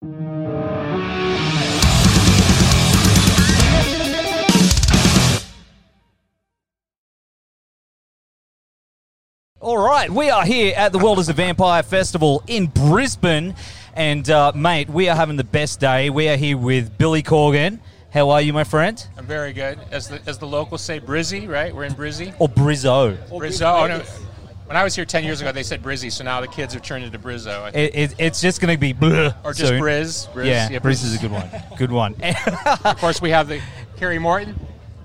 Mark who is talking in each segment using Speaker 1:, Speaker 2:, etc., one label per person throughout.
Speaker 1: All right, we are here at the World is a Vampire Festival in Brisbane. And, uh, mate, we are having the best day. We are here with Billy Corgan. How are you, my friend?
Speaker 2: I'm very good. As the, as the locals say, Brizzy, right? We're in Brizzy.
Speaker 1: Or Brizzo?
Speaker 2: Brizzo. When I was here 10 years ago, they said Brizzy, so now the kids have turned into Brizzo. I think.
Speaker 1: It, it, it's just going to be bleh
Speaker 2: or just
Speaker 1: soon.
Speaker 2: Briz. Briz.
Speaker 1: Yeah,
Speaker 2: yeah
Speaker 1: Briz is a good one. Good one.
Speaker 2: Of course, we have the Kerry Morton,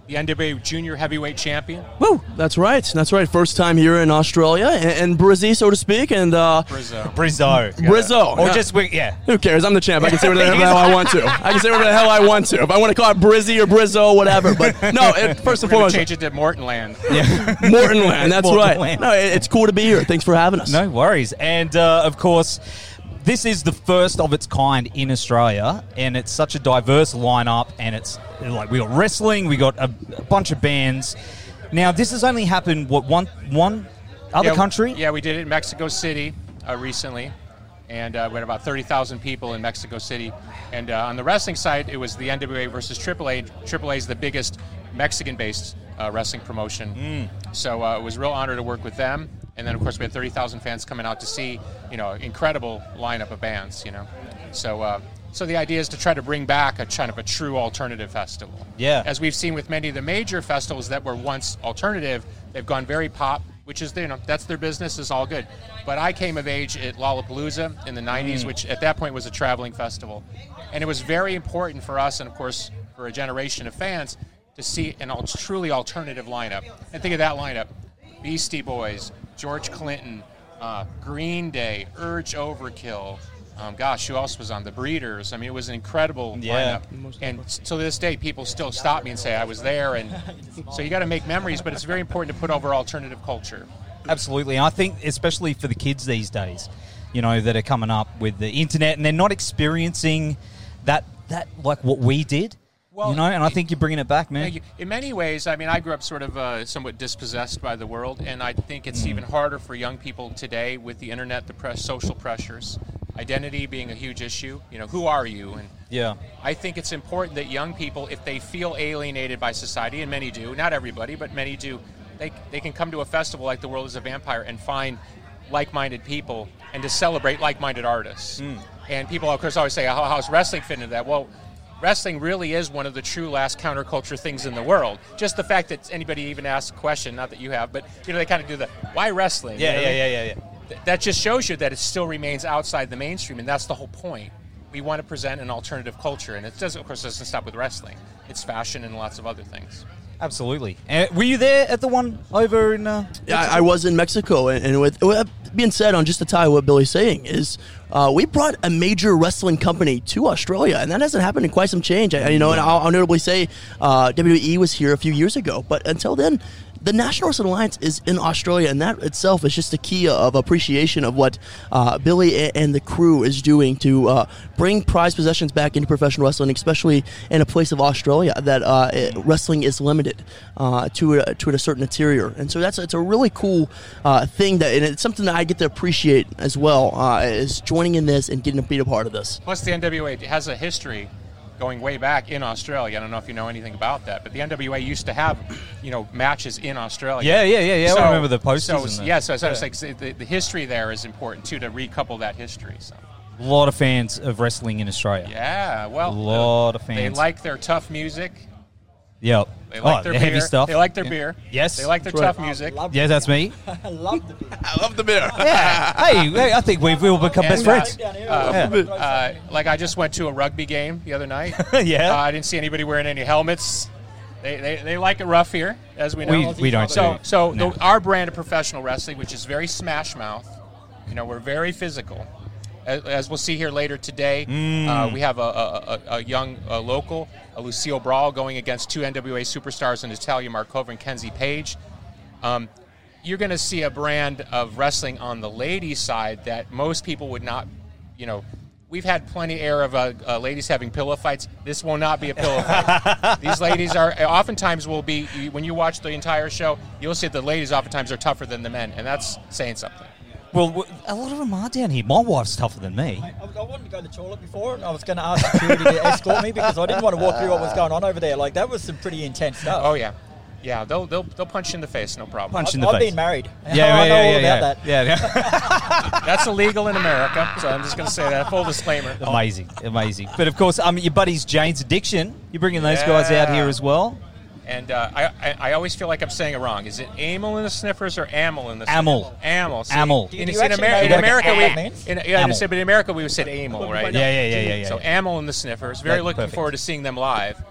Speaker 2: the NWA Junior Heavyweight Champion.
Speaker 3: Woo! That's right. That's right. First time here in Australia and, and Brizzy, so to speak, and uh,
Speaker 2: Brizzo.
Speaker 1: Brizzo.
Speaker 3: Brizzo.
Speaker 1: Or
Speaker 3: Yeah.
Speaker 1: just, we- yeah.
Speaker 3: Who cares? I'm the champ. I can say whatever the hell I want to. I can say whatever the hell I want to. If I want to call it Brizzy or Brizzo, whatever. But no, it, first and foremost,
Speaker 2: change it to Mortonland.
Speaker 3: Yeah, Mortonland. That's right.
Speaker 1: Mortonland.
Speaker 3: No, it, it's cool to be here. Thanks for having us.
Speaker 1: No worries. And uh, of course, this is the first of its kind in Australia, and it's such a diverse lineup. And it's like we got wrestling, we got a, a bunch of bands. Now, this has only happened what one one other
Speaker 2: Yeah,
Speaker 1: country?
Speaker 2: Yeah, we did it in Mexico City uh, recently, and uh, we had about 30,000 people in Mexico City. And uh, on the wrestling side, it was the NWA versus AAA. AAA is the biggest Mexican-based uh, wrestling promotion, so uh, it was a real honor to work with them. And then, of course, we had 30,000 fans coming out to see, you know, incredible lineup of bands, you know. So, uh, so the idea is to try to bring back a kind of a true alternative festival.
Speaker 1: Yeah.
Speaker 2: As we've seen with many of the major festivals that were once alternative, they've gone very pop, which is you know that's their business is all good. But I came of age at Lollapalooza in the '90s, which at that point was a traveling festival, and it was very important for us, and of course for a generation of fans, to see an al- truly alternative lineup. And think of that lineup: Beastie Boys, George Clinton, uh, Green Day, Urge Overkill. Um, gosh, who else was on the Breeders? I mean, it was an incredible
Speaker 1: Yeah.
Speaker 2: lineup. And to this day, people still stop me and say I was there. And so you got to make memories, but it's very important to put over alternative culture.
Speaker 1: Absolutely. And I think, especially for the kids these days, you know, that are coming up with the internet and they're not experiencing that, that like what we did,
Speaker 2: Well,
Speaker 1: you know, and I think you're bringing it back, man.
Speaker 2: In many ways, I mean, I grew up sort of uh, somewhat dispossessed by the world, and I think it's even harder for young people today with the internet, the press, social pressures, identity being a huge issue. You know, who are you? And
Speaker 1: Yeah.
Speaker 2: I think it's important that young people, if they feel alienated by society, and many do, not everybody, but many do, they, they can come to a festival like The World is a Vampire and find like minded people and to celebrate like minded artists. And people, of course, always say, How, how's wrestling fit into that? Well, wrestling really is one of the true last counterculture things in the world. Just the fact that anybody even asks a question, not that you have, but you know, they kind of do the why wrestling? You
Speaker 1: Yeah,
Speaker 2: know
Speaker 1: yeah,
Speaker 2: I mean?
Speaker 1: yeah, yeah, yeah.
Speaker 2: Th- that just shows you that it still remains outside the mainstream, and that's the whole point. We want to present an alternative culture, and it does, of course, doesn't stop with wrestling. It's fashion and lots of other things.
Speaker 1: Absolutely. Uh, were you there at the one over in? Uh,
Speaker 3: Yeah, I, I was in Mexico, and, and with, with being said, on just to tie what Billy's saying is, uh, we brought a major wrestling company to Australia, and that hasn't happened in quite some change. I, you know, and I'll, I'll notably say uh, WWE was here a few years ago, but until then. The National Wrestling Alliance is in Australia, and that itself is just a key of appreciation of what uh, Billy and the crew is doing to uh, bring prized possessions back into professional wrestling, especially in a place of Australia that uh, it- wrestling is limited uh, to a, to a certain interior, and so that's it's a really cool uh, thing that, and it's something that I get to appreciate as well. Uh, is joining in this and getting to be a part of this.
Speaker 2: Plus, the NWA has a history going way back in Australia. I don't know if you know anything about that, but the NWA used to have, you know, matches in Australia.
Speaker 1: Yeah, yeah, yeah, yeah. I remember the posters
Speaker 2: So, yeah, so, so it's
Speaker 1: yeah.
Speaker 2: like the, the history there is important too to recouple that history. So.
Speaker 1: a lot of fans of wrestling in Australia.
Speaker 2: Yeah, well,
Speaker 1: A lot of fans.
Speaker 2: They like their tough music.
Speaker 1: Yep.
Speaker 2: They like
Speaker 1: oh,
Speaker 2: their
Speaker 1: the
Speaker 2: beer.
Speaker 1: heavy stuff.
Speaker 2: They like their
Speaker 1: Yeah.
Speaker 2: beer.
Speaker 1: Yes.
Speaker 2: They like their
Speaker 3: That's right.
Speaker 2: tough music.
Speaker 1: Yeah, that's me.
Speaker 3: I love the beer. I love the beer.
Speaker 1: yeah. hey, hey, I think we've, we'll become best
Speaker 2: And, uh,
Speaker 1: friends.
Speaker 2: Uh, uh, like I just went to a rugby game the other night.
Speaker 1: Yeah.
Speaker 2: Uh, I didn't see anybody wearing any helmets. They, they, they like it rough here, as we know.
Speaker 1: We- we don't
Speaker 2: So
Speaker 1: do.
Speaker 2: so
Speaker 1: No.
Speaker 2: the, our brand of professional wrestling, which is very smash mouth, you know, we're very physical. As, as we'll see here later today,
Speaker 1: Mm.
Speaker 2: uh, we have a, a, a, a young uh local, a Lucille Brawl, going against two NWA superstars, Natalia Markova and Kenzie Paige. Um, you're going to see a brand of wrestling on the ladies' side that most people would not, you know. We've had plenty air of uh, uh, ladies having pillow fights. This will not be a pillow fight. These ladies are oftentimes will be when you watch the entire show, you'll see that the ladies oftentimes are tougher than the men, and that's saying something.
Speaker 1: Well, a lot of them are down here. My wife's tougher than me.
Speaker 4: I, I wanted to go to the toilet before, and I was going to ask security to escort me because I didn't want to walk through what was going on over there. Like that was some pretty intense stuff.
Speaker 2: Oh yeah, yeah. They'll they'll they'll punch you in the face, no problem.
Speaker 1: Punch
Speaker 4: I've,
Speaker 1: in the
Speaker 4: I've
Speaker 1: face.
Speaker 4: been married.
Speaker 1: Yeah,
Speaker 4: I
Speaker 1: yeah,
Speaker 4: know
Speaker 1: yeah,
Speaker 4: all
Speaker 1: yeah,
Speaker 4: about
Speaker 1: yeah.
Speaker 4: that.
Speaker 1: Yeah,
Speaker 2: That's illegal in America, so I'm just going to say that. Full disclaimer.
Speaker 1: amazing, amazing. But of course, um, your buddies Jane's Addiction. You're bringing those guys out here as well.
Speaker 2: And uh, I, I I always feel like I'm saying it wrong. Is it amyl in the sniffers or amyl in the
Speaker 1: Amyl.
Speaker 2: sniffers? Amyl. See,
Speaker 1: Amyl.
Speaker 2: In,
Speaker 4: you
Speaker 2: in,
Speaker 4: actually
Speaker 2: Amer- in America, we
Speaker 4: means?
Speaker 2: in, yeah,
Speaker 1: Amyl.
Speaker 2: said, but in America we said amyl, right?
Speaker 1: Yeah, yeah, yeah, yeah, yeah.
Speaker 2: So amyl in the sniffers. Very
Speaker 1: That's
Speaker 2: looking
Speaker 1: perfect.
Speaker 2: forward to seeing them live.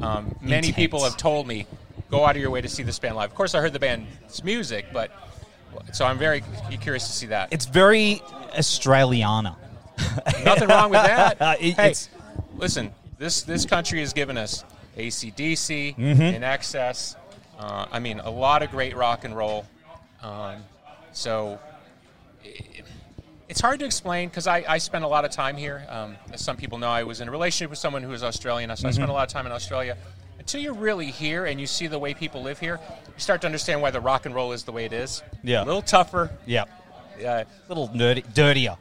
Speaker 2: Um, many
Speaker 1: Intense.
Speaker 2: people have told me go out of your way to see this band live. Of course, I heard the band's music, but so I'm very curious to see that.
Speaker 1: It's very Australiana.
Speaker 2: Nothing wrong with that.
Speaker 1: Uh, it-
Speaker 2: hey,
Speaker 1: it's-
Speaker 2: listen, this this country has given us ACDC
Speaker 1: Mm-hmm.
Speaker 2: INXS. Uh, I mean, a lot of great rock and roll. Um, so i- it's hard to explain because I, I spent a lot of time here. Um, as some people know, I was in a relationship with someone who was Australian, so I
Speaker 1: Mm-hmm.
Speaker 2: spent a lot of time in Australia. Until you're really here and you see the way people live here, you start to understand why the rock and roll is the way it is.
Speaker 1: Yeah.
Speaker 2: A little tougher,
Speaker 1: Yeah,
Speaker 2: uh,
Speaker 1: a little nerdy, dirtier.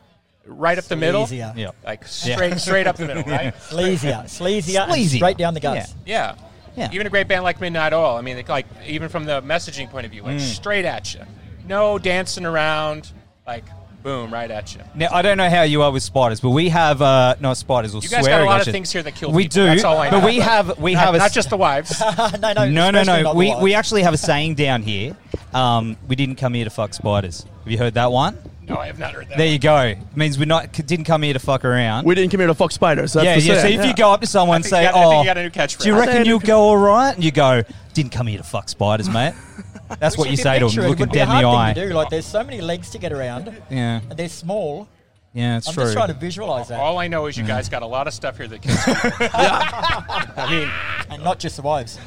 Speaker 2: Right up the middle.
Speaker 4: Sleazier.
Speaker 1: Yeah,
Speaker 2: Like straight, straight up the middle, right?
Speaker 4: Sleazier, sleazier, and
Speaker 1: Sleazy.
Speaker 4: straight down the guts.
Speaker 2: Yeah.
Speaker 1: Yeah.
Speaker 2: Even a great band like Midnight Oil. I mean, like even from the messaging point of view,
Speaker 1: Mm.
Speaker 2: like straight at you, no dancing around, like boom, right at you.
Speaker 1: Now I don't know how you are with spiders, but we have uh, no spiders or
Speaker 2: You guys got a lot of
Speaker 1: should-
Speaker 2: things here that kill
Speaker 1: We
Speaker 2: people.
Speaker 1: do,
Speaker 2: That's all I
Speaker 1: but
Speaker 2: know.
Speaker 1: we have we
Speaker 2: Not,
Speaker 1: have a
Speaker 2: not just the wives.
Speaker 4: no, no,
Speaker 1: no, no, no. We we actually have a saying down here. Um, we didn't come here to fuck spiders. Have you heard that one?
Speaker 2: No, I have not heard that.
Speaker 1: There you go. It means we're not didn't come here to fuck around.
Speaker 3: We didn't come here to fuck spiders. That's
Speaker 1: yeah,
Speaker 3: the
Speaker 1: yeah. So
Speaker 3: saying.
Speaker 1: if you go up to someone and say,
Speaker 2: got-
Speaker 1: "Oh,
Speaker 2: you got a new catchphrase."
Speaker 1: do you reckon you'll go all right?" and you go, "Didn't come here to fuck spiders, mate." That's what you say to
Speaker 4: picture
Speaker 1: them,
Speaker 4: it, it
Speaker 1: looking
Speaker 4: would be a
Speaker 1: dead in the
Speaker 4: hard
Speaker 1: eye.
Speaker 4: thing to do. Like, there's so many legs to get around,
Speaker 1: Yeah,
Speaker 4: and they're small.
Speaker 1: yeah, it's
Speaker 4: I'm
Speaker 1: true.
Speaker 4: just trying to visualize that,
Speaker 2: All I know is you guys got a lot of stuff here that kills people. I mean,
Speaker 4: and not just the wives.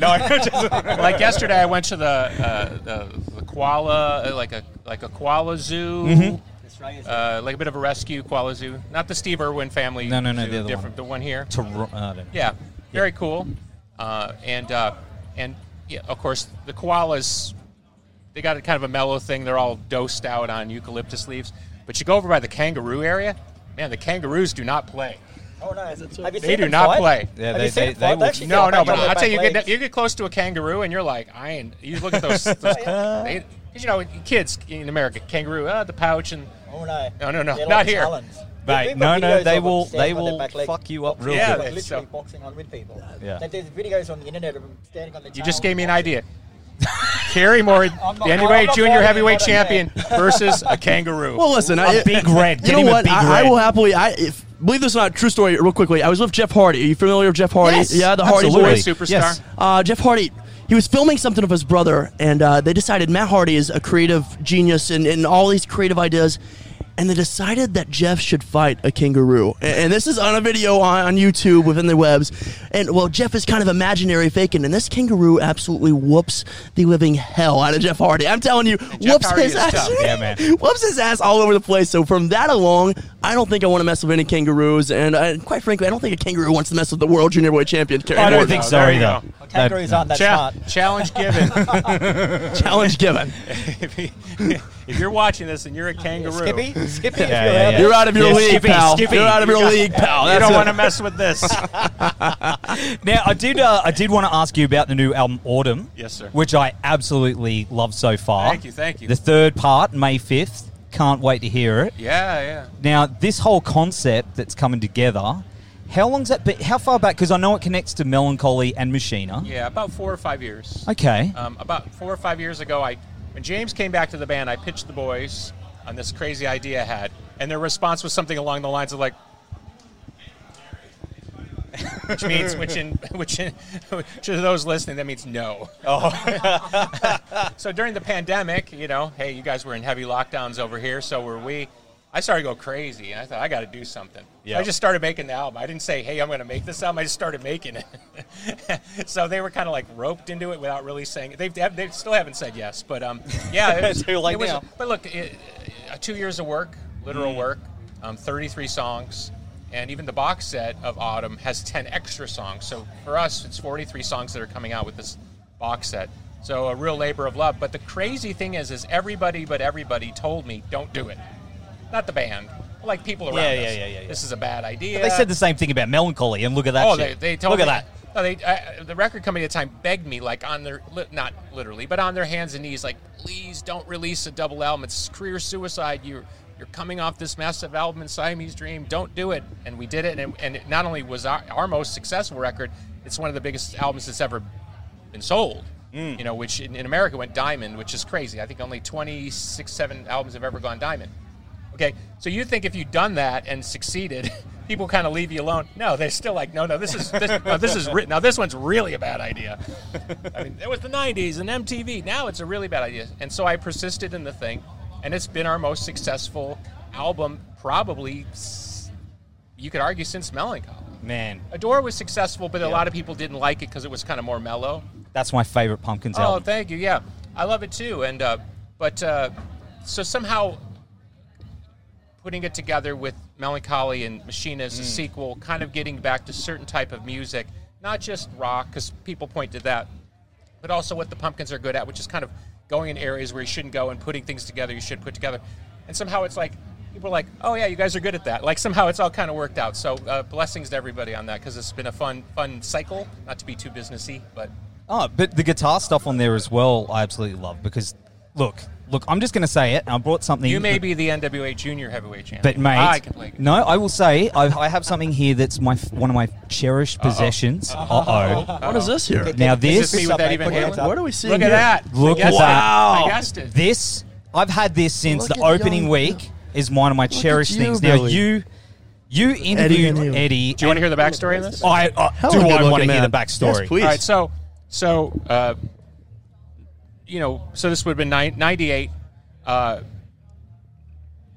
Speaker 2: No, I just, like yesterday, I went to the uh, the, the koala, uh, like a like a koala zoo.
Speaker 1: Mm-hmm.
Speaker 2: Uh, like a bit of a rescue koala zoo, not the Steve Irwin family.
Speaker 1: No, no, no,
Speaker 2: zoo,
Speaker 1: the other
Speaker 2: different, the one here.
Speaker 1: To, ro- uh, I don't.
Speaker 2: Yeah, very cool. Uh, and uh, and yeah, of course the koalas, they got a kind of a mellow thing. They're all dosed out on eucalyptus leaves. But you go over by the kangaroo area, man, the kangaroos do not play.
Speaker 4: Oh no! Have you
Speaker 2: They do not
Speaker 4: fight?
Speaker 2: play.
Speaker 1: Yeah,
Speaker 4: Have
Speaker 1: they-
Speaker 4: you seen
Speaker 1: they-
Speaker 4: them
Speaker 1: they
Speaker 4: fight?
Speaker 1: will-
Speaker 4: actually
Speaker 2: No, no, but I'll tell you, you get, you get close to a kangaroo and you're like, I ain't. You look at those, those they, 'cause, you know, kids in America, kangaroo, uh, the pouch, and
Speaker 4: Oh no!
Speaker 2: No, no, no,
Speaker 4: They're
Speaker 2: not
Speaker 4: like
Speaker 2: here.
Speaker 4: talons.
Speaker 1: Mate, no, no, they will, they will fuck you up real
Speaker 2: Yeah,
Speaker 1: good.
Speaker 4: Like literally
Speaker 2: so-
Speaker 4: boxing on with people.
Speaker 1: Yeah.
Speaker 4: Like, there's videos on the internet of them standing on the.
Speaker 2: you just gave me an idea. Kerry Moore, the
Speaker 4: not-
Speaker 2: heavyweight junior heavyweight champion versus a kangaroo.
Speaker 3: Well, listen,
Speaker 1: A
Speaker 3: I,
Speaker 1: big red.
Speaker 3: You
Speaker 1: Get
Speaker 3: know what? I, I will happily. I if, believe this or not, true story. Real quickly, I was with Jeff Hardy. Are you familiar with Jeff Hardy?
Speaker 1: Yes,
Speaker 3: yeah, the Hardy
Speaker 1: absolutely.
Speaker 3: boys.
Speaker 2: Superstar.
Speaker 1: Yes.
Speaker 3: Uh, Jeff Hardy. He was filming something of his brother, and uh, they decided Matt Hardy is a creative genius and, and all these creative ideas. And they decided that Jeff should fight a kangaroo. And, and this is on a video on, on YouTube within the webs. And well, Jeff is kind of imaginary faking, and this kangaroo absolutely whoops the living hell out of Jeff Hardy. I'm telling you,
Speaker 2: Jeff
Speaker 3: whoops
Speaker 2: Hardy
Speaker 3: his ass.
Speaker 1: Yeah, man.
Speaker 3: whoops his ass all over the place. So from that along, I don't think I want to mess with any kangaroos. And uh, quite frankly, I don't think a kangaroo wants to mess with the world junior boy champion. Kerry
Speaker 1: I don't
Speaker 3: Morton.
Speaker 1: think
Speaker 2: go,
Speaker 1: so
Speaker 2: there
Speaker 1: either.
Speaker 2: go.
Speaker 4: Well, kangaroos aren't that
Speaker 2: Cha-
Speaker 4: smart.
Speaker 2: challenge given.
Speaker 3: Challenge given.
Speaker 2: if, you- if you're watching this and you're a kangaroo,
Speaker 4: Skippy, Skippy,
Speaker 1: Yeah, yeah,
Speaker 4: you're
Speaker 1: yeah.
Speaker 4: out
Speaker 3: You're out of your
Speaker 1: Yeah,
Speaker 3: league,
Speaker 1: Skippy,
Speaker 3: pal.
Speaker 1: Skippy.
Speaker 3: You're out of your
Speaker 2: You got-
Speaker 3: league, pal.
Speaker 2: you don't
Speaker 3: it.
Speaker 2: want to mess with this.
Speaker 1: Now, I did. Uh, I did want to ask you about the new album Atum.
Speaker 2: Yes, sir.
Speaker 1: Which I absolutely love so far.
Speaker 2: Thank you, thank you.
Speaker 1: The third part, May fifth. Can't wait to hear it.
Speaker 2: yeah, yeah.
Speaker 1: Now, this whole concept that's coming together. How long's that? Been, how far back? Because I know it connects to Mellon Collie and Machina.
Speaker 2: Yeah, about four or five years.
Speaker 1: Okay.
Speaker 2: Um, about four or five years ago, I when James came back to the band, I pitched the boys on this crazy idea I had, and their response was something along the lines of like, which means which in which in, to those listening that means no. Oh. so during the pandemic, you know, hey, you guys were in heavy lockdowns over here, so were we. I started to go crazy, and I thought I got to do something.
Speaker 1: Yeah.
Speaker 2: I just started making the album. I didn't say, "Hey, I'm going to make this album." I just started making it. so they were kind of like roped into it without really saying. They they still haven't said yes, but um, yeah, it was,
Speaker 1: Too late
Speaker 2: it was- But look, it, uh, two years of work, literal work, um, 33 songs, and even the box set of Atum has 10 extra songs. So for us, it's 43 songs that are coming out with this box set. So a real labor of love. But the crazy thing is, is everybody but everybody told me don't do it. Not the band, like people around
Speaker 1: Yeah,
Speaker 2: us.
Speaker 1: yeah, yeah, yeah, yeah.
Speaker 2: This is a bad idea.
Speaker 1: They said the same thing about Mellon Collie, and look at that.
Speaker 2: Oh,
Speaker 1: shit.
Speaker 2: they, they told
Speaker 1: look
Speaker 2: me
Speaker 1: at that.
Speaker 2: No, they uh, the record company at the time begged me like on their li- not literally, but on their hands and knees, like please don't release a double album. It's career suicide. You're you're coming off this massive album in Siamese Dream. Don't do it. And we did it. And, and it not only was our, our most successful record, it's one of the biggest albums that's ever been sold.
Speaker 1: Mm.
Speaker 2: You know, which in, in America went diamond, which is crazy. I think only 26, seven albums have ever gone diamond. Okay, so you think if you'd done that and succeeded, people kind of leave you alone? No, they're still like, no, no, this is this, no, this is written. Now this one's really a bad idea. I mean, it was the '90s and MTV. Now it's a really bad idea. And so I persisted in the thing, and it's been our most successful album, probably. You could argue since Mellon Collie.
Speaker 1: Man,
Speaker 2: Adore was successful, but a lot of people didn't like it because it was kind of more mellow.
Speaker 1: that's my favorite Pumpkins
Speaker 2: Oh,
Speaker 1: album.
Speaker 2: Oh, thank you. Yeah, I love it too. And uh, but uh, so somehow putting it together with Mellon Collie and Machine as a sequel, kind of getting back to certain type of music, not just rock, because people point to that, but also what the Pumpkins are good at, which is kind of going in areas where you shouldn't go and putting things together you should put together. And somehow it's like people are like, "Oh yeah, you guys are good at that." Like somehow it's all kind of worked out. So uh, blessings to everybody on that because it's been a fun, fun cycle. Not to be too businessy, but
Speaker 1: Oh, but the guitar stuff on there as well, I absolutely love because, look, look, I'm just going to say it. I brought something.
Speaker 2: You may be the NWA Junior Heavyweight Champion.
Speaker 1: But mate,
Speaker 2: I can play. guitar.
Speaker 1: no, I will say I, I have something here that's my one of my cherished possessions. Uh oh.
Speaker 3: What is this here?
Speaker 1: Now this,
Speaker 2: this me with Eddie Van
Speaker 4: Put your
Speaker 2: Halen?
Speaker 4: hands up.
Speaker 3: What are we seeing
Speaker 2: Look at
Speaker 3: here?
Speaker 2: that!
Speaker 1: Look
Speaker 2: I guessed
Speaker 1: at that.
Speaker 2: it. I guessed it.
Speaker 1: this, I've had this since
Speaker 3: Look
Speaker 1: the opening
Speaker 3: young-
Speaker 1: week. Is one of my cherished
Speaker 3: you,
Speaker 1: things. Now you, you interviewed
Speaker 3: Van Halen.
Speaker 1: Eddie.
Speaker 2: Do you want to hear the backstory on this?
Speaker 1: I uh, do.
Speaker 3: of a
Speaker 1: I
Speaker 3: good-looking
Speaker 1: want to hear the backstory.
Speaker 3: Yes, please.
Speaker 2: All right, so so uh, you know, so this would have been 98. Uh,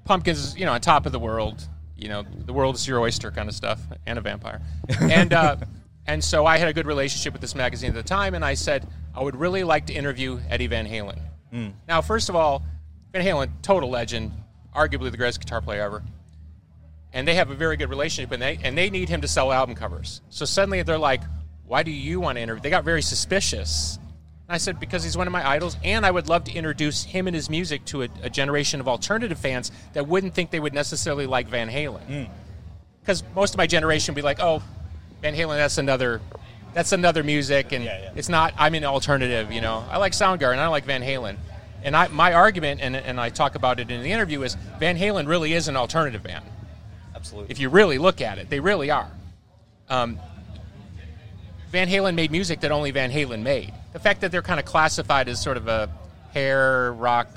Speaker 2: Pumpkins, you know, on top of the world. You know, the world is your oyster kind of stuff, and a vampire. And uh, and so I had a good relationship with this magazine at the time, and I said I would really like to interview Eddie Van Halen. Now, first of all, Van Halen, total legend, arguably the greatest guitar player ever and they have a very good relationship, and they and they need him to sell album covers. So suddenly they're like, "Why do you want to interview?" They got very suspicious. And I said, "Because he's one of my idols, and I would love to introduce him and his music to a, a generation of alternative fans that wouldn't think they would necessarily like Van Halen. Because most of my generation would be like, "Oh, Van Halen, that's another." That's another music, and it's not. I'm an alternative, you know. I like Soundgarden. I don't like Van Halen, and I my argument, and, and I talk about it in the interview, is Van Halen really is an alternative band
Speaker 1: Absolutely.
Speaker 2: if you really look at it, they really are. Um, Van Halen made music that only Van Halen made. The fact that they're kind of classified as sort of a hair rock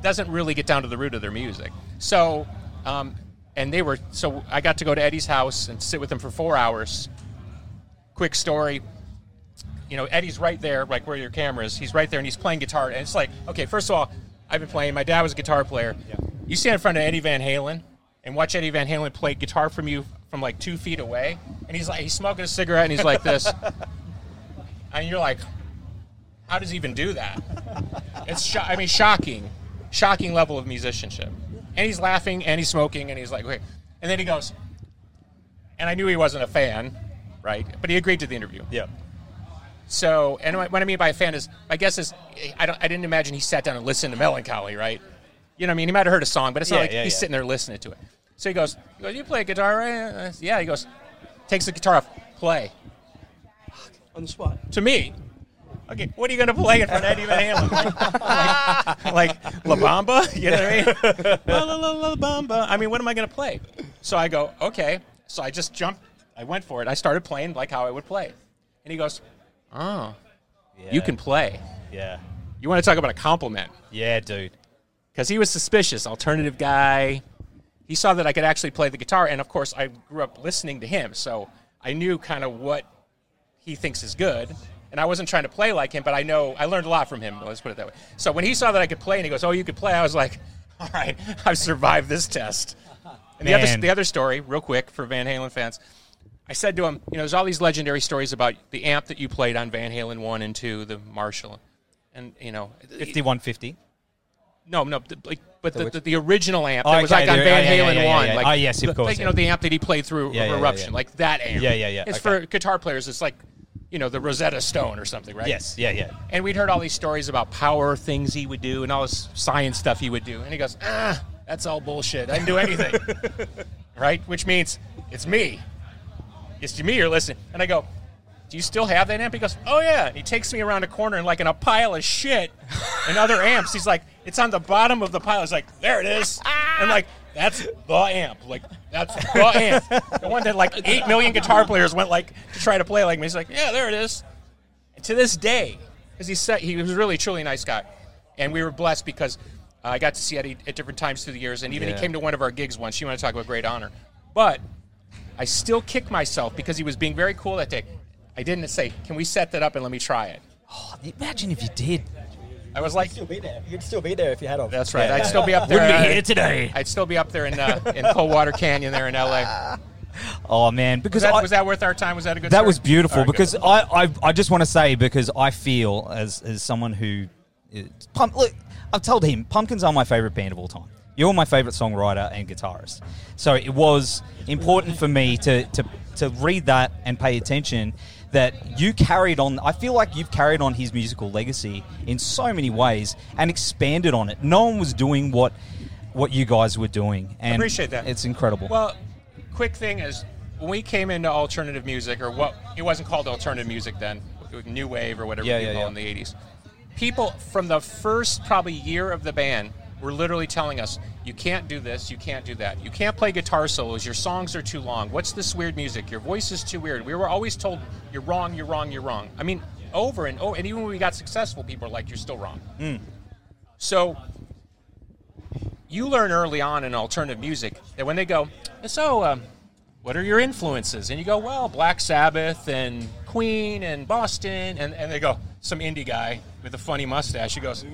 Speaker 2: doesn't really get down to the root of their music. So, um, and they were so I got to go to Eddie's house and sit with him for four hours. Quick story. You know, Eddie's right there, like where your camera is. He's right there, and he's playing guitar. And it's like, okay, first of all, I've been playing. My dad was a guitar player. You stand in front of Eddie Van Halen and watch Eddie Van Halen play guitar from you from like two feet away, and he's like, he's smoking a cigarette, and he's like this, and you're like, how does he even do that? It's, sho- I mean, shocking, shocking level of musicianship. And he's laughing, and he's smoking, and he's like, wait. and then he goes, and I knew he wasn't a fan, right? But he agreed to the interview.
Speaker 1: Yeah.
Speaker 2: So, and what I mean by a fan is, my guess is, I, don't, I didn't imagine he sat down and listened to Mellon Collie, right? You know what I mean? He might have heard a song, but it's not
Speaker 1: Yeah,
Speaker 2: like
Speaker 1: yeah,
Speaker 2: he's
Speaker 1: yeah.
Speaker 2: sitting there listening to it. So he goes, he goes, you play guitar, right? Uh, Yeah, he goes, takes the guitar off, play.
Speaker 3: On the spot.
Speaker 2: To me, okay, what are you going to play in front of Eddie Van Halen? Like, like, like La Bamba? You know what I mean? La, la, la, la Bamba. I mean, what am I going to play? So I go, okay. So I just jumped, I went for it. I started playing like how I would play. And he goes, oh, you can play.
Speaker 1: Yeah.
Speaker 2: You want to talk about a compliment?
Speaker 1: Yeah, dude.
Speaker 2: Because he was suspicious, alternative guy. He saw that I could actually play the guitar, and of course, I grew up listening to him, so I knew kind of what he thinks is good. And I wasn't trying to play like him, but I know I learned a lot from him. Let's put it that way. So when he saw that I could play, and he goes, "Oh, you could play," I was like, "All right, I've survived this test." And the other, the other story, real quick for Van Halen fans, I said to him, you know, there's all these legendary stories about the amp that you played on Van Halen one and two, the Marshall, and you know,
Speaker 1: 5150.
Speaker 2: no, no, the, like, but the, the, the original amp
Speaker 1: Oh,
Speaker 2: that was
Speaker 1: okay,
Speaker 2: like on Van
Speaker 1: yeah, yeah,
Speaker 2: Halen
Speaker 1: yeah, yeah,
Speaker 2: one, like
Speaker 1: Oh, yes, of
Speaker 2: the-
Speaker 1: course,
Speaker 2: like, you know the amp that he played through Eruption, like that amp.
Speaker 1: Yeah, yeah, yeah,
Speaker 2: It's
Speaker 1: okay.
Speaker 2: for guitar players. It's like you know, the Rosetta Stone or something, right?
Speaker 1: Yes, yeah, yeah.
Speaker 2: And we'd heard all these stories about power things he would do and all this science stuff he would do. And he goes, ah, that's all bullshit. I didn't do anything. right? Which means it's me. It's to me you're listening. And I go, do you still have that amp? He goes, oh yeah. And he takes me around a corner and like in a pile of shit and other amps. He's like, it's on the bottom of the pile. He's like, there it is. And like, that's the amp. Like, that's the amp. The one that like eight million guitar players went like to try to play like me. He's like, yeah, there it is. And to this day, because he said he was really truly a nice guy, and we were blessed because uh, I got to see Eddie at different times through the years, and even
Speaker 1: Yeah.
Speaker 2: he came to one of our gigs once. You want to talk about great honor, but I still kick myself because he was being very cool that day. I didn't say, "Can we set that up and let me try it?"
Speaker 1: Oh, imagine if you did.
Speaker 2: I was like, you'd
Speaker 4: Still be there. You'd still be there if you had.
Speaker 2: "That's right." I'd still be up there.
Speaker 1: Wouldn't be
Speaker 2: uh,
Speaker 1: here today.
Speaker 2: I'd still be up there in uh, in Coldwater Canyon there in LA.
Speaker 1: Oh man,
Speaker 2: Was
Speaker 1: because
Speaker 2: that,
Speaker 1: I,
Speaker 2: was that worth our time? Was that a good?
Speaker 1: that
Speaker 2: story?
Speaker 1: was beautiful.
Speaker 2: All right, good.
Speaker 1: because I, I, I just want to say because I feel as as someone who, is, pump, look, I've told him Pumpkins are my favorite band of all time. You're my favorite songwriter and guitarist. So it was important for me to to to read that and pay attention. That you carried on. I feel like you've carried on his musical legacy in so many ways and expanded on it. No one was doing what what you guys were doing. And
Speaker 2: Appreciate that.
Speaker 1: It's incredible.
Speaker 2: Well, quick thing is when we came into alternative music, or what it wasn't called alternative music then, new wave or whatever
Speaker 1: Yeah,
Speaker 2: you
Speaker 1: yeah,
Speaker 2: call
Speaker 1: yeah.
Speaker 2: in the '80s. People from the first probably year of the band were literally telling us, "You can't do this, you can't do that, you can't play guitar solos. Your songs are too long. What's this weird music? Your voice is too weird." We were always told, "You're wrong, you're wrong, you're wrong." I mean, over and over. And even when we got successful, people were like, "You're still wrong." So you learn early on in alternative music that when they go, so um, what are your influences? And you go, well, Black Sabbath and Queen and Boston, and, and they go, some indie guy with a funny mustache. He goes,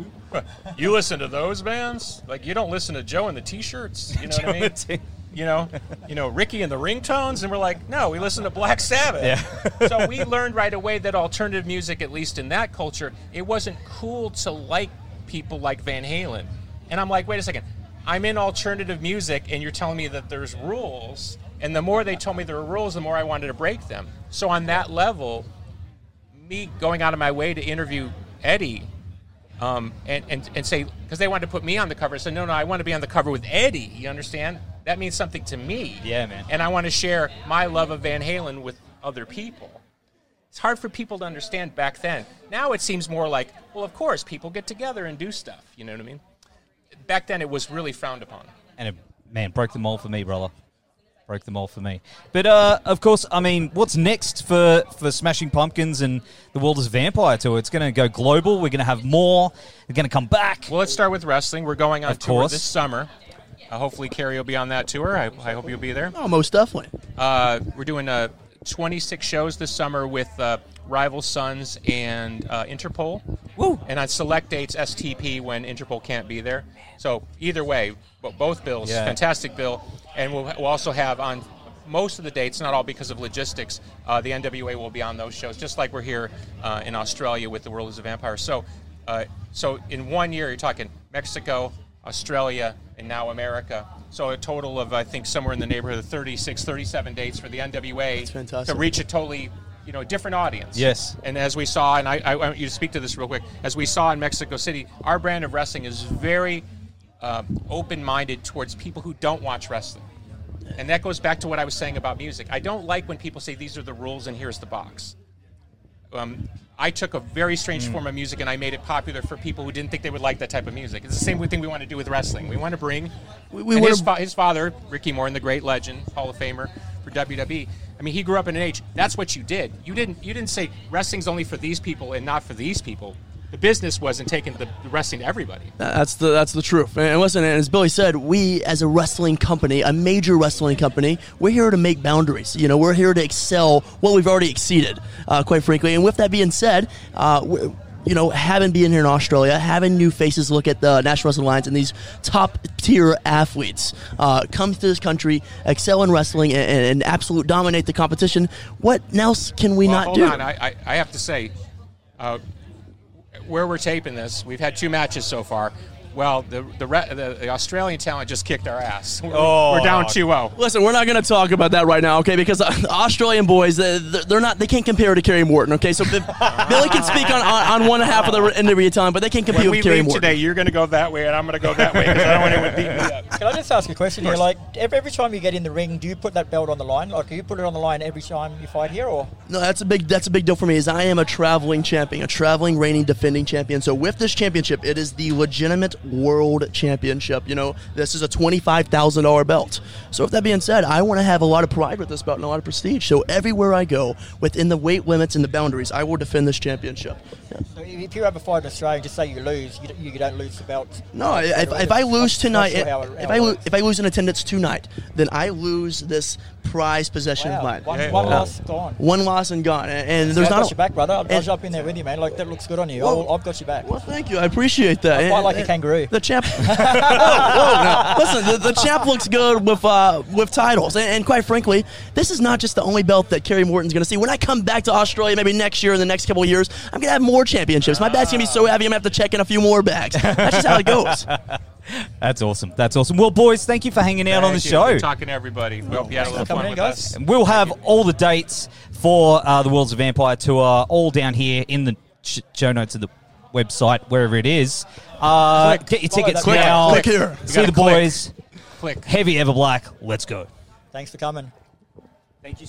Speaker 2: you listen to those bands? Like you don't listen to Joe and the T-shirts? You know what I mean?
Speaker 1: T-
Speaker 2: you know, you know Ricky and the ringtones, and we're like, no, we listen to Black Sabbath.
Speaker 1: Yeah.
Speaker 2: so we learned right away that alternative music, at least in that culture, it wasn't cool to like people like Van Halen. And I'm like, wait a second, I'm in alternative music, and you're telling me that there's rules. And the more they told me there were rules, the more I wanted to break them. So on that level, me going out of my way to interview Eddie um, and, and, and say, because they wanted to put me on the cover. I said, no, no, I want to be on the cover with Eddie. You understand? That means something to me.
Speaker 1: Yeah, man.
Speaker 2: And I want to share my love of Van Halen with other people. It's hard for people to understand back then. Now it seems more like, well, of course, people get together and do stuff. You know what I mean? Back then it was really frowned upon.
Speaker 1: and it, man, broke them all for me, brother. Broke them all for me. But uh, of course, I mean, what's next for for Smashing Pumpkins and the World is Vampire tour? It's going to go global. We're going to have more. We're going to come back.
Speaker 2: Well, let's start with wrestling. We're going on
Speaker 1: Of
Speaker 2: tour
Speaker 1: course.
Speaker 2: this summer. Uh, hopefully, Kerry will be on that tour. I, I hope you'll be there.
Speaker 3: Oh, most definitely.
Speaker 2: Uh, we're doing uh, 26 shows this summer with uh, Rival Sons and uh, Interpol.
Speaker 1: Woo.
Speaker 2: And on select dates, STP when Interpol can't be there. So either way, bo- both bills,
Speaker 1: Yeah.
Speaker 2: fantastic bill. And we'll, we'll also have on most of the dates, not all because of logistics, uh, the NWA will be on those shows, just like we're here uh, in Australia with The World is a Vampire. So, uh, so in one year, you're talking Mexico, Australia, and now America. So a total of, I think, somewhere in the neighborhood of 36, 37 dates for the NWA to reach a totally you know, different audience.
Speaker 1: Yes.
Speaker 2: And as we saw, and I, I want you to speak to this real quick, as we saw in Mexico City, our brand of wrestling is very um, open-minded towards people who don't watch wrestling. And that goes back to what I was saying about music. I don't like when people say these are the rules and here's the box. Um, I took a very strange
Speaker 1: Mm.
Speaker 2: form of music and I made it popular for people who didn't think they would like that type of music. It's the same thing we want to do with wrestling. We want to bring
Speaker 3: We- we
Speaker 2: his, fa- his father, Ricky Morton, the great legend, Hall of Famer for WWE. I mean, he grew up in an age. That's what you did. You didn't. You didn't say wrestling's only for these people and not for these people. The business wasn't taking the, wrestling to everybody.
Speaker 3: That's the that's the truth. And listen, and as Billy said, we as a wrestling company, a major wrestling company, we're here to make boundaries. You know, we're here to excel what we've already exceeded, uh, quite frankly. And with that being said, uh, you know, having being here in Australia, having new faces look at the National Wrestling Alliance and these top tier athletes uh, come to this country, excel in wrestling, and, and, and absolute dominate the competition. What else can we
Speaker 2: Well,
Speaker 3: not
Speaker 2: hold
Speaker 3: do?
Speaker 2: on. I, I, I have to say, uh, where we're taping this, we've had two matches so far. Well, the the, re- the the Australian talent just kicked our ass. We're,
Speaker 1: Oh.
Speaker 2: we're down 2-0.
Speaker 3: Listen, we're not going to talk about that right now, okay? Because uh, the Australian boys, they- they're not, they can't compare to Kerry Morton, okay? So Bi- Billy can speak on, on, on one half of the interview time, but they can't compete
Speaker 2: When
Speaker 3: with
Speaker 2: we
Speaker 3: Kerry Morton.
Speaker 2: today, you're going to go that way, and I'm going to go that way because I don't want anyone beating me up.
Speaker 4: Can I just ask a question here? Like every, every time you get in the ring, do you put that belt on the line? Like, do you put it on the line every time you fight here, or
Speaker 3: No, that's a big that's a big deal for me. Is I am a traveling champion, a traveling reigning defending champion. So with this championship, it is the legitimate world championship. You know, this is a twenty five thousand dollar belt. So with that being said, I want to have a lot of pride with this belt and a lot of prestige. So everywhere I go, within the weight limits and the boundaries, I will defend this championship. Yeah.
Speaker 4: so if you ever fight in Australia, just say you lose, you, don't- you don't lose the belt.
Speaker 3: No, if, if I lose tonight,
Speaker 4: sure how it-
Speaker 3: if I lo- if I lose in attendance tonight, then I lose this prized possession of mine.
Speaker 4: one,
Speaker 2: Yeah.
Speaker 4: one
Speaker 2: Wow.
Speaker 4: loss gone.
Speaker 3: One loss and gone, and, and there's
Speaker 4: I've
Speaker 3: not
Speaker 4: got
Speaker 3: a,
Speaker 4: your back, brother. I'll, I'll
Speaker 3: and-
Speaker 4: jump in there with you, man. Like that looks good on you.
Speaker 3: Well-
Speaker 4: I'll, I've got your back.
Speaker 3: Well, thank you. I appreciate that.
Speaker 4: I fight
Speaker 3: And-
Speaker 4: like a
Speaker 3: and
Speaker 4: kangaroo.
Speaker 3: The champ. whoa, whoa, now, listen, the, the champ looks good with uh, with titles, and, and quite frankly, this is not just the only belt that Kerry Morton's going to see. When I come back to Australia, maybe next year, in the next couple of years, I'm going to have more championships. My bag's going to be so heavy, I'm going to have to check in a few more bags. That's just how it goes.
Speaker 1: That's awesome. That's awesome. Well, boys, thank you for hanging out on the
Speaker 2: you.
Speaker 1: show.
Speaker 2: Good talking to everybody. We hope you had a little fun
Speaker 4: in,
Speaker 2: with
Speaker 4: guys.
Speaker 2: us.
Speaker 1: And we'll have all the dates for uh, the Worlds of Vampire tour all down here in the show notes of the website, wherever it is. Uh,
Speaker 4: Click.
Speaker 1: get your tickets
Speaker 4: link.
Speaker 1: now.
Speaker 3: Click here.
Speaker 1: See the
Speaker 2: click.
Speaker 1: boys.
Speaker 2: Click.
Speaker 1: Heavy Everblack. Let's go.
Speaker 4: Thanks for coming.
Speaker 1: Thank you.